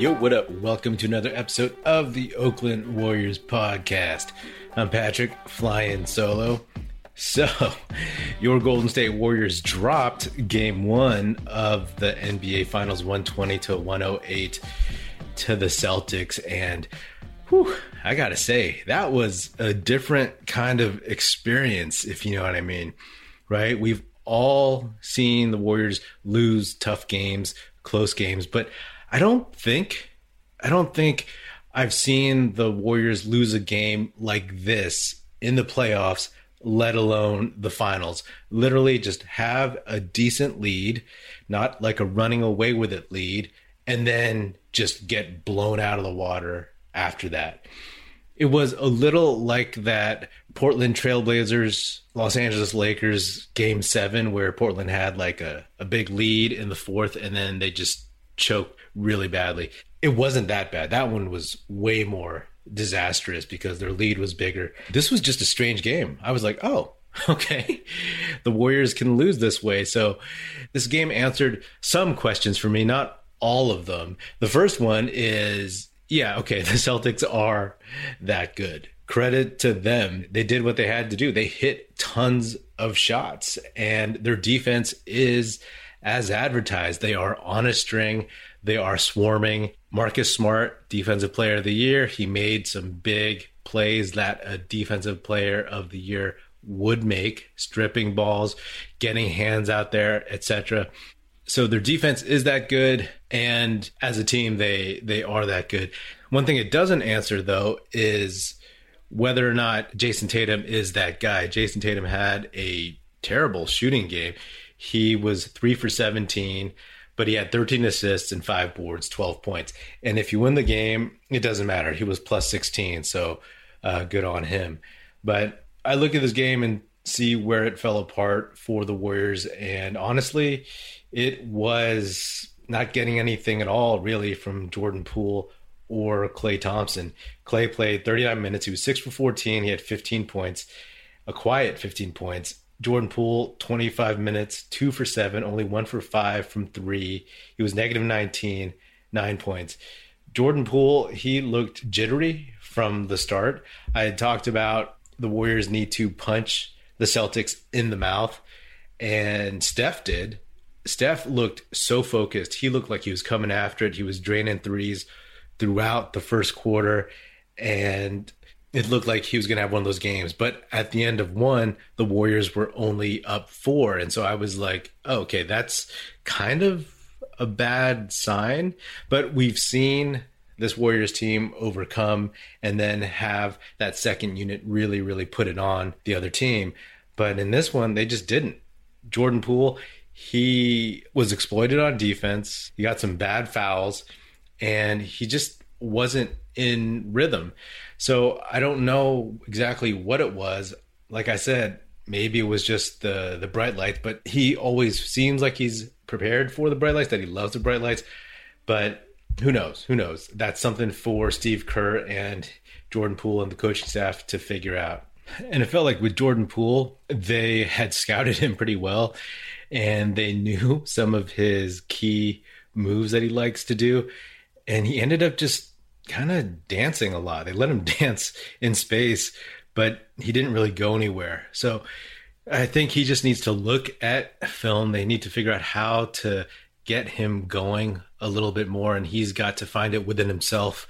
Yo, what up? Welcome to another episode of the Oakland Warriors podcast. I'm Patrick, flying solo. So, your Golden State Warriors dropped game one of the NBA Finals 120 to 108 to the Celtics. And whew, I gotta say, that was a different kind of experience, if you know what I mean. Right? We've all seen the Warriors lose tough games, close games, but I don't think, I don't think I've seen the Warriors lose a game like this in the playoffs, let alone the finals. Literally just have a decent lead, not like a running away with it lead, and then just get blown out of the water after that. It was a little like that Portland Trailblazers, Los Angeles Lakers game seven, where Portland had like a, a big lead in the fourth and then they just choked really badly. It wasn't that bad. That one was way more disastrous because their lead was bigger. This was just a strange game. I was like, oh, okay, the Warriors can lose this way. So this game answered some questions for me, not all of them. The first one is yeah, okay, the Celtics are that good. Credit to them. They did what they had to do. They hit tons of shots, and their defense is as advertised. They are on a string. They are swarming. Marcus Smart, Defensive Player of the Year, he made some big plays that a Defensive Player of the Year would make, stripping balls, getting hands out there, etc. So their defense is that good, and as a team, they they are that good. One thing it doesn't answer though is whether or not Jayson Tatum is that guy. Jayson Tatum had a terrible shooting game. He was three for 17, but he had 13 assists and five boards, 12 points. And if you win the game, it doesn't matter. He was plus 16, so uh, good on him. But I look at this game and see where it fell apart for the Warriors. And honestly, it was not getting anything at all, really, from Jordan Poole or Klay Thompson. Klay played 39 minutes. He was 6 for 14. He had 15 points, a quiet 15 points. Jordan Poole, 25 minutes, 2 for 7, only 1 for 5 from 3. He was negative 19, 9 points. Jordan Poole, he looked jittery from the start. I had talked about the Warriors need to punch the Celtics in the mouth, and Steph did. Steph looked so focused. He looked like he was coming after it. He was draining threes throughout the first quarter, and it looked like he was going to have one of those games. But at the end of one, the Warriors were only up four. And so I was like, oh, okay, that's kind of a bad sign. But we've seen this Warriors team overcome and then have that second unit really, really put it on the other team. But in this one, they just didn't. Jordan Poole, he was exploited on defense. He got some bad fouls and he just wasn't in rhythm. So I don't know exactly what it was. Like I said, maybe it was just the the bright lights, but he always seems like he's prepared for the bright lights, that he loves the bright lights. But who knows? Who knows? That's something for Steve Kerr and Jordan Poole and the coaching staff to figure out. And it felt like with Jordan Poole, they had scouted him pretty well and they knew some of his key moves that he likes to do and he ended up just kind of dancing a lot. They let him dance in space, but he didn't really go anywhere. So I think he just needs to look at film. They need to figure out how to get him going a little bit more, and he's got to find it within himself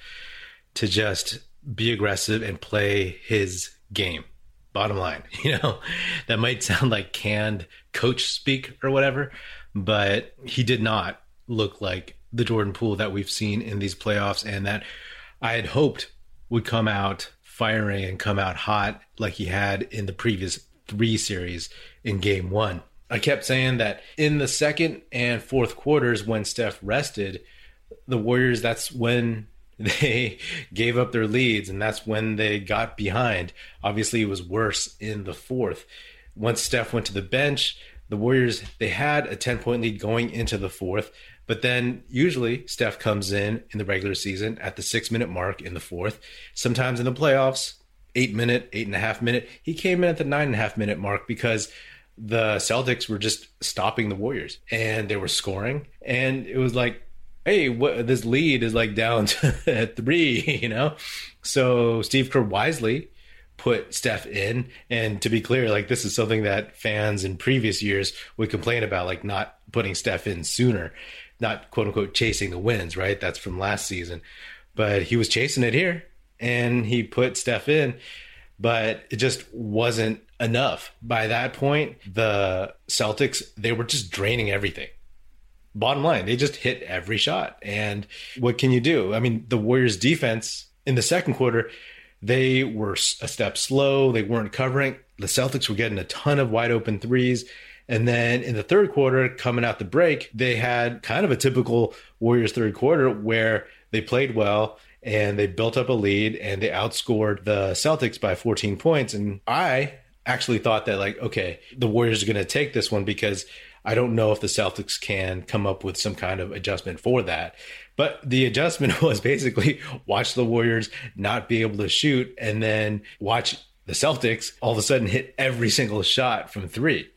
to just be aggressive and play his game. Bottom line, you know, that might sound like canned coach speak or whatever, but he did not look like the Jordan Poole that we've seen in these playoffs and that I had hoped would come out firing and come out hot like he had in the previous three series in game one. I kept saying that in the second and fourth quarters, when Steph rested, the Warriors, that's when they gave up their leads and that's when they got behind. Obviously, it was worse in the fourth. Once Steph went to the bench, the Warriors, they had a 10 point lead going into the fourth. But then usually Steph comes in in the regular season at the six minute mark in the fourth. Sometimes in the playoffs, eight minute, eight and a half minute. He came in at the nine and a half minute mark because the Celtics were just stopping the Warriors and they were scoring. And it was like, hey, what, this lead is like down to three, you know? So Steve Kerr wisely put Steph in. And to be clear, like this is something that fans in previous years would complain about, like not putting Steph in sooner, not quote unquote chasing the wins, right? That's from last season. But he was chasing it here and he put Steph in, but it just wasn't enough. By that point, the Celtics, they were just draining everything bottom line, they just hit every shot. And what can you do? I mean, the Warriors defense in the second quarter, they were a step slow. They weren't covering. The Celtics were getting a ton of wide open threes. And then in the third quarter, coming out the break, they had kind of a typical Warriors third quarter where they played well and they built up a lead and they outscored the Celtics by 14 points. And I actually thought that, like, okay, the Warriors are going to take this one because I don't know if the Celtics can come up with some kind of adjustment for that. But the adjustment was basically watch the Warriors not be able to shoot and then watch the Celtics all of a sudden hit every single shot from three.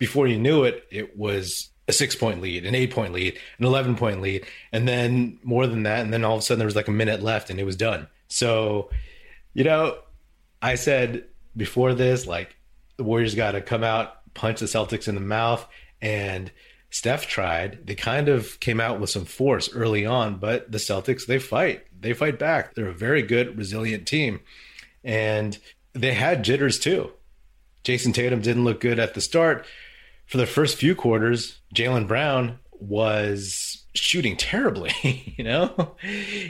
Before you knew it, it was a six point lead, an eight point lead, an 11 point lead, and then more than that. And then all of a sudden there was like a minute left and it was done. So, you know, I said before this, like the Warriors got to come out, punch the Celtics in the mouth, and Steph tried. They kind of came out with some force early on, but the Celtics, they fight. They fight back. They're a very good, resilient team. And they had jitters too. Jayson Tatum didn't look good at the start. For the first few quarters, Jaylen Brown was shooting terribly, you know?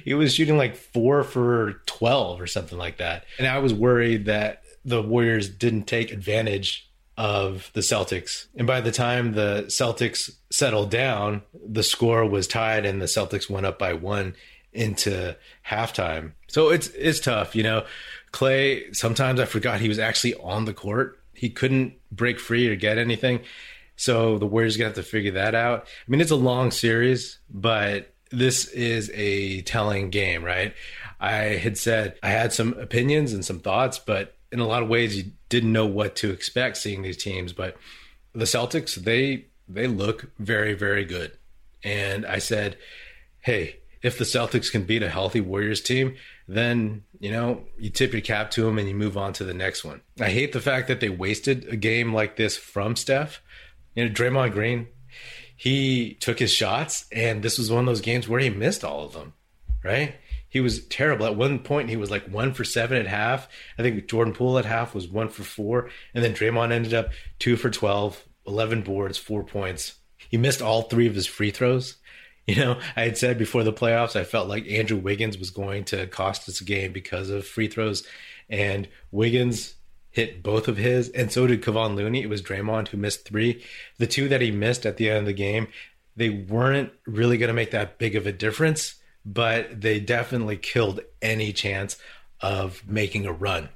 He was shooting like 4 for 12 or something like that. And I was worried that the Warriors didn't take advantage of the Celtics. And by the time the Celtics settled down, the score was tied and the Celtics went up by one into halftime. So it's it's tough, you know. Klay, sometimes I forgot he was actually on the court. He couldn't break free or get anything. So the Warriors gonna have to figure that out. I mean, it's a long series, but this is a telling game, right? I had said I had some opinions and some thoughts, but in a lot of ways you didn't know what to expect seeing these teams. But the Celtics, they they look very very good, and I said, hey, if the Celtics can beat a healthy Warriors team, then you know you tip your cap to them and you move on to the next one. I hate the fact that they wasted a game like this from Steph. You know, Draymond Green, he took his shots, and this was one of those games where he missed all of them. Right? he was terrible. At one point, he was like one for seven at half. I think Jordan Poole at half was one for four. And then Draymond ended up two for 12, 11 boards, four points. He missed all three of his free throws. You know, I had said before the playoffs, I felt like Andrew Wiggins was going to cost us a game because of free throws. And Wiggins hit both of his, and so did Kevon Looney. It was Draymond who missed three. The two that he missed at the end of the game, they weren't really going to make that big of a difference but they definitely killed any chance of making a run.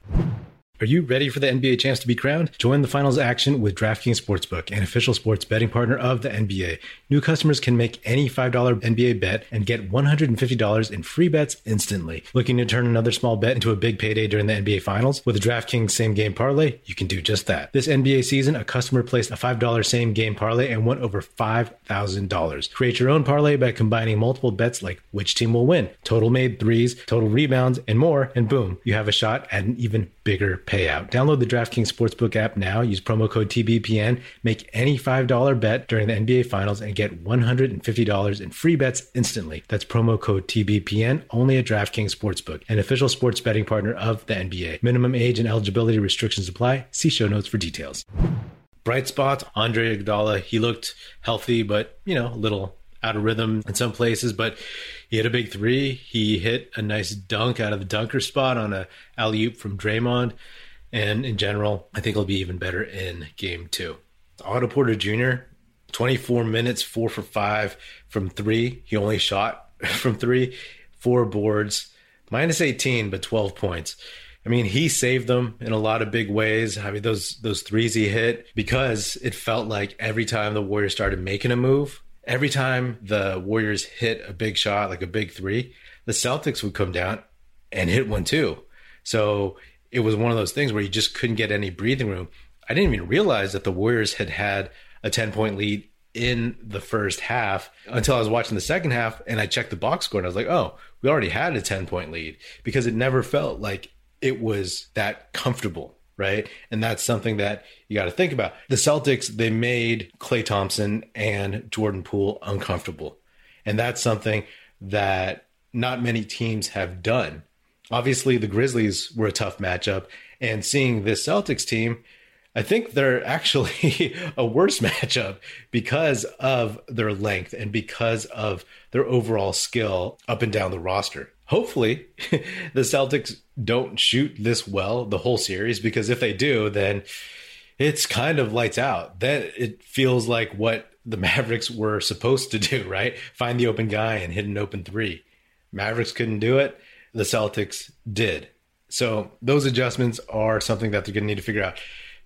Are you ready for the NBA chance to be crowned? Join the finals action with DraftKings Sportsbook, an official sports betting partner of the NBA. New customers can make any $5 NBA bet and get $150 in free bets instantly. Looking to turn another small bet into a big payday during the NBA finals? With the DraftKings same game parlay, you can do just that. This NBA season, a customer placed a $5 same game parlay and won over $5,000. Create your own parlay by combining multiple bets like which team will win, total made threes, total rebounds, and more, and boom, you have a shot at an even bigger payout. Download the DraftKings Sportsbook app now. Use promo code TBPN. Make any $5 bet during the NBA Finals and get $150 in free bets instantly. That's promo code TBPN only at DraftKings Sportsbook, an official sports betting partner of the NBA. Minimum age and eligibility restrictions apply. See show notes for details. Bright spot, Andre Iguodala. He looked healthy, but you know, a little out of rhythm in some places, but he hit a big three. He hit a nice dunk out of the dunker spot on a alley oop from Draymond. And in general, I think he'll be even better in game two. Otto Porter Jr., 24 minutes, four for five from three. He only shot from three, four boards, minus 18, but 12 points. I mean, he saved them in a lot of big ways. I mean, those those threes he hit because it felt like every time the Warriors started making a move, every time the Warriors hit a big shot, like a big three, the Celtics would come down and hit one too. So it was one of those things where you just couldn't get any breathing room. I didn't even realize that the Warriors had had a 10 point lead in the first half until I was watching the second half and I checked the box score and I was like, oh, we already had a 10 point lead because it never felt like it was that comfortable. Right. And that's something that you got to think about. The Celtics, they made Klay Thompson and Jordan Poole uncomfortable. And that's something that not many teams have done. Obviously, the Grizzlies were a tough matchup. And seeing this Celtics team, I think they're actually a worse matchup because of their length and because of their overall skill up and down the roster. Hopefully, the Celtics don't shoot this well the whole series because if they do, then it's kind of lights out. Then it feels like what the Mavericks were supposed to do, right? Find the open guy and hit an open three. Mavericks couldn't do it. The Celtics did. So those adjustments are something that they're going to need to figure out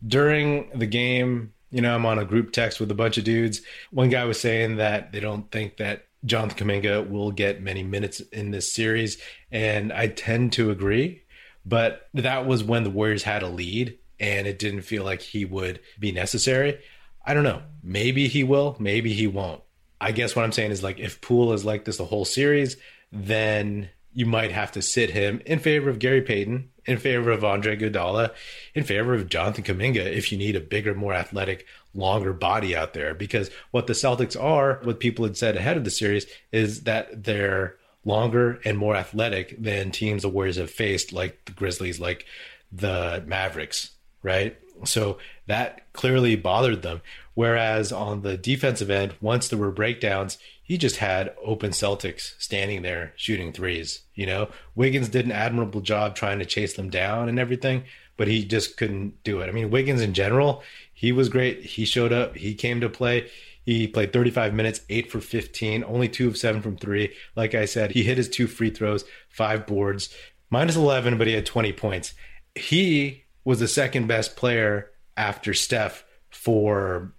during the game, you know, I'm on a group text with a bunch of dudes. One guy was saying that they don't think that Jonathan Kuminga will get many minutes in this series, and I tend to agree. But that was when the Warriors had a lead, and it didn't feel like he would be necessary. I don't know. Maybe he will. Maybe he won't. I guess what I'm saying is like if Poole is like this the whole series, then you might have to sit him in favor of Gary Payton, in favor of Andre Iguodala, in favor of Jonathan Kuminga if you need a bigger, more athletic, longer body out there. Because what the Celtics are, what people had said ahead of the series, is that they're longer and more athletic than teams the Warriors have faced, like the Grizzlies, like the Mavericks, right? So that clearly bothered them. Whereas on the defensive end, once there were breakdowns, he just had open Celtics standing there shooting threes. You know, Wiggins did an admirable job trying to chase them down and everything, but he just couldn't do it. I mean, Wiggins in general, he was great. He showed up, he came to play. He played 35 minutes, eight for 15, only two of seven from three. Like I said, he hit his two free throws, five boards, minus 11, but he had 20 points. He was the second best player after Steph for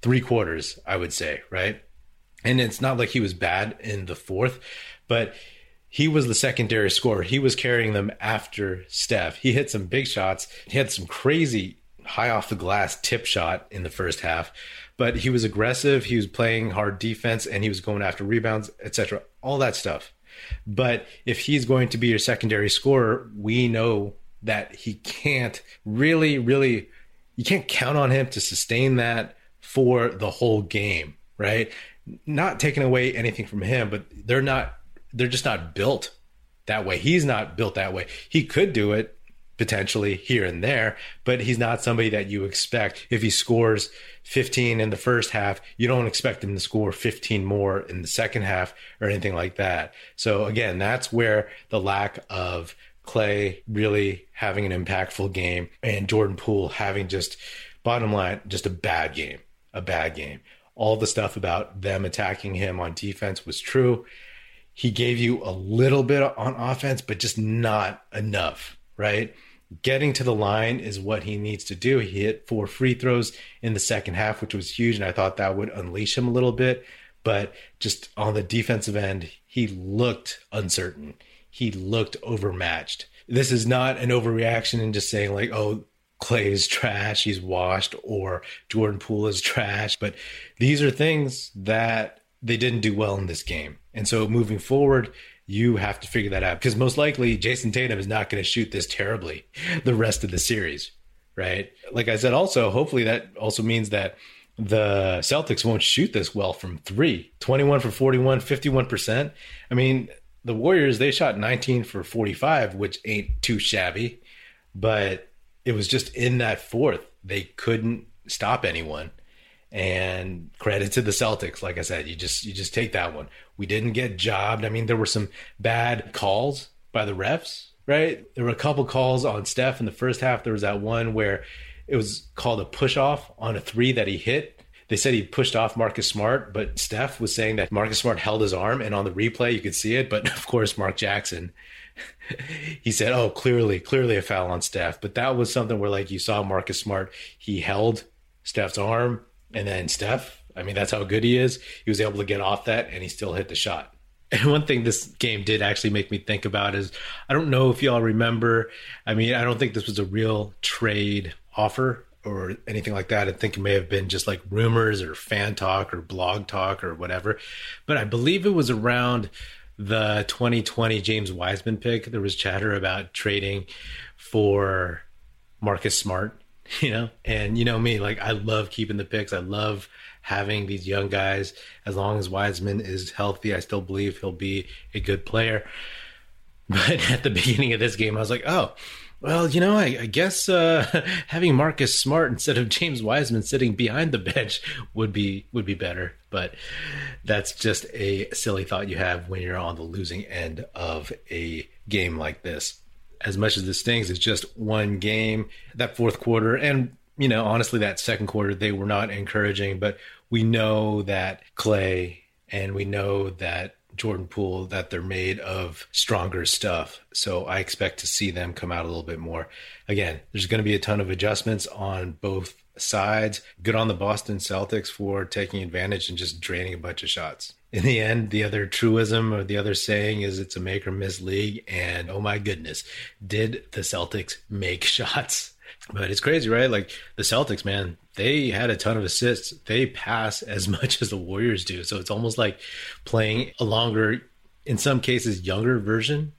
three quarters, I would say, right? And it's not like he was bad in the fourth, but he was the secondary scorer. He was carrying them after Steph. He hit some big shots. He had some crazy high off the glass tip shot in the first half, but he was aggressive. He was playing hard defense and he was going after rebounds, etc. All that stuff. But if he's going to be your secondary scorer, we know that he can't really, really, you can't count on him to sustain that for the whole game, right? Not taking away anything from him, but they're not, they're just not built that way. He's not built that way. He could do it potentially here and there, but he's not somebody that you expect. If he scores 15 in the first half, you don't expect him to score 15 more in the second half or anything like that. So again, that's where the lack of Klay really having an impactful game and Jordan Poole having just bottom line just a bad game, a bad game. All the stuff about them attacking him on defense was true. He gave you a little bit on offense, but just not enough, right? Getting to the line is what he needs to do. He hit four free throws in the second half, which was huge, and I thought that would unleash him a little bit. But just on the defensive end, he looked uncertain he looked overmatched. This is not an overreaction and just saying like, oh, Klay is trash, he's washed, or Jordan Poole is trash. But these are things that they didn't do well in this game. And so moving forward, you have to figure that out because most likely Jayson Tatum is not going to shoot this terribly the rest of the series, right? Like I said, also, hopefully that also means that the Celtics won't shoot this well from three 21 for 41, 51%. I mean, the Warriors, they shot 19 for 45, which ain't too shabby, but it was just in that fourth. They couldn't stop anyone. And credit to the Celtics. Like I said, you just you just take that one. We didn't get jobbed. I mean, there were some bad calls by the refs, right? There were a couple calls on Steph in the first half. There was that one where it was called a push off on a three that he hit they said he pushed off Marcus Smart, but Steph was saying that Marcus Smart held his arm, and on the replay you could see it. But of course, Mark Jackson, he said, "Oh, clearly, clearly a foul on Steph." But that was something where, like, you saw Marcus Smart, he held Steph's arm, and then Steph. I mean, that's how good he is. He was able to get off that, and he still hit the shot. And one thing this game did actually make me think about is I don't know if y'all remember. I mean, I don't think this was a real trade offer or anything like that. I think it may have been just like rumors or fan talk or blog talk or whatever. But I believe it was around the 2020 James Wiseman pick. There was chatter about trading for Marcus Smart, you know, and you know me, like I love keeping the picks. I love having these young guys. As long as Wiseman is healthy, I still believe he'll be a good player. But at the beginning of this game, I was like, oh, well, you know, I, I guess uh, having Marcus Smart instead of James Wiseman sitting behind the bench would be would be better. But that's just a silly thought you have when you're on the losing end of a game like this. As much as this stings, it's just one game. That fourth quarter, and you know, honestly, that second quarter they were not encouraging. But we know that Klay and we know that Jordan Poole that they're made of stronger stuff. So I expect to see them come out a little bit more. Again, there's going to be a ton of adjustments on both sides. Good on the Boston Celtics for taking advantage and just draining a bunch of shots. In the end, the other truism or the other saying is it's a make or miss league. And oh my goodness, did the Celtics make shots? But it's crazy, right? Like the Celtics, man, they had a ton of assists. They pass as much as the Warriors do. So it's almost like playing a longer, in some cases, younger version,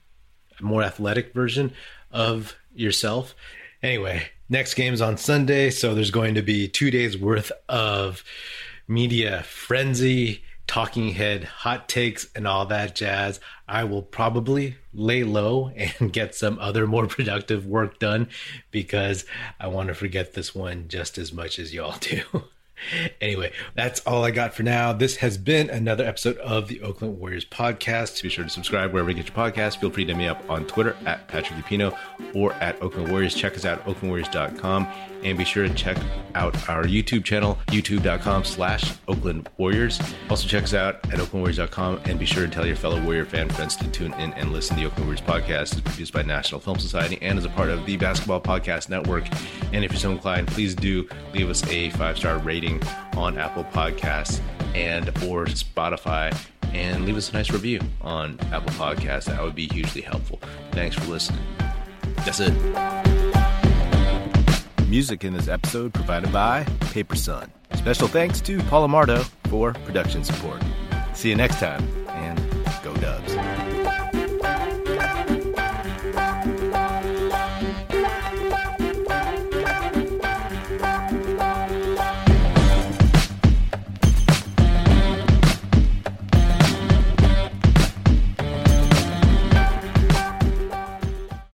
a more athletic version of yourself. Anyway, next game's on Sunday. So there's going to be two days worth of media frenzy talking head hot takes and all that jazz. I will probably lay low and get some other more productive work done because I want to forget this one just as much as y'all do. anyway, that's all I got for now. This has been another episode of the Oakland Warriors podcast. Be sure to subscribe wherever you get your podcast. Feel free to hit me up on Twitter at Patrick Epino or at Oakland Warriors. Check us out, at oaklandwarriors.com. And be sure to check out our YouTube channel, youtube.com slash Oakland Warriors. Also check us out at oaklandwarriors.com and be sure to tell your fellow Warrior fan friends to tune in and listen to the Oakland Warriors podcast. It's produced by National Film Society and is a part of the Basketball Podcast Network. And if you're so inclined, please do leave us a five-star rating on Apple Podcasts and or Spotify and leave us a nice review on Apple Podcasts. That would be hugely helpful. Thanks for listening. That's it. Music in this episode provided by Paper Son. Special thanks to Paul Amardo for production support. See you next time.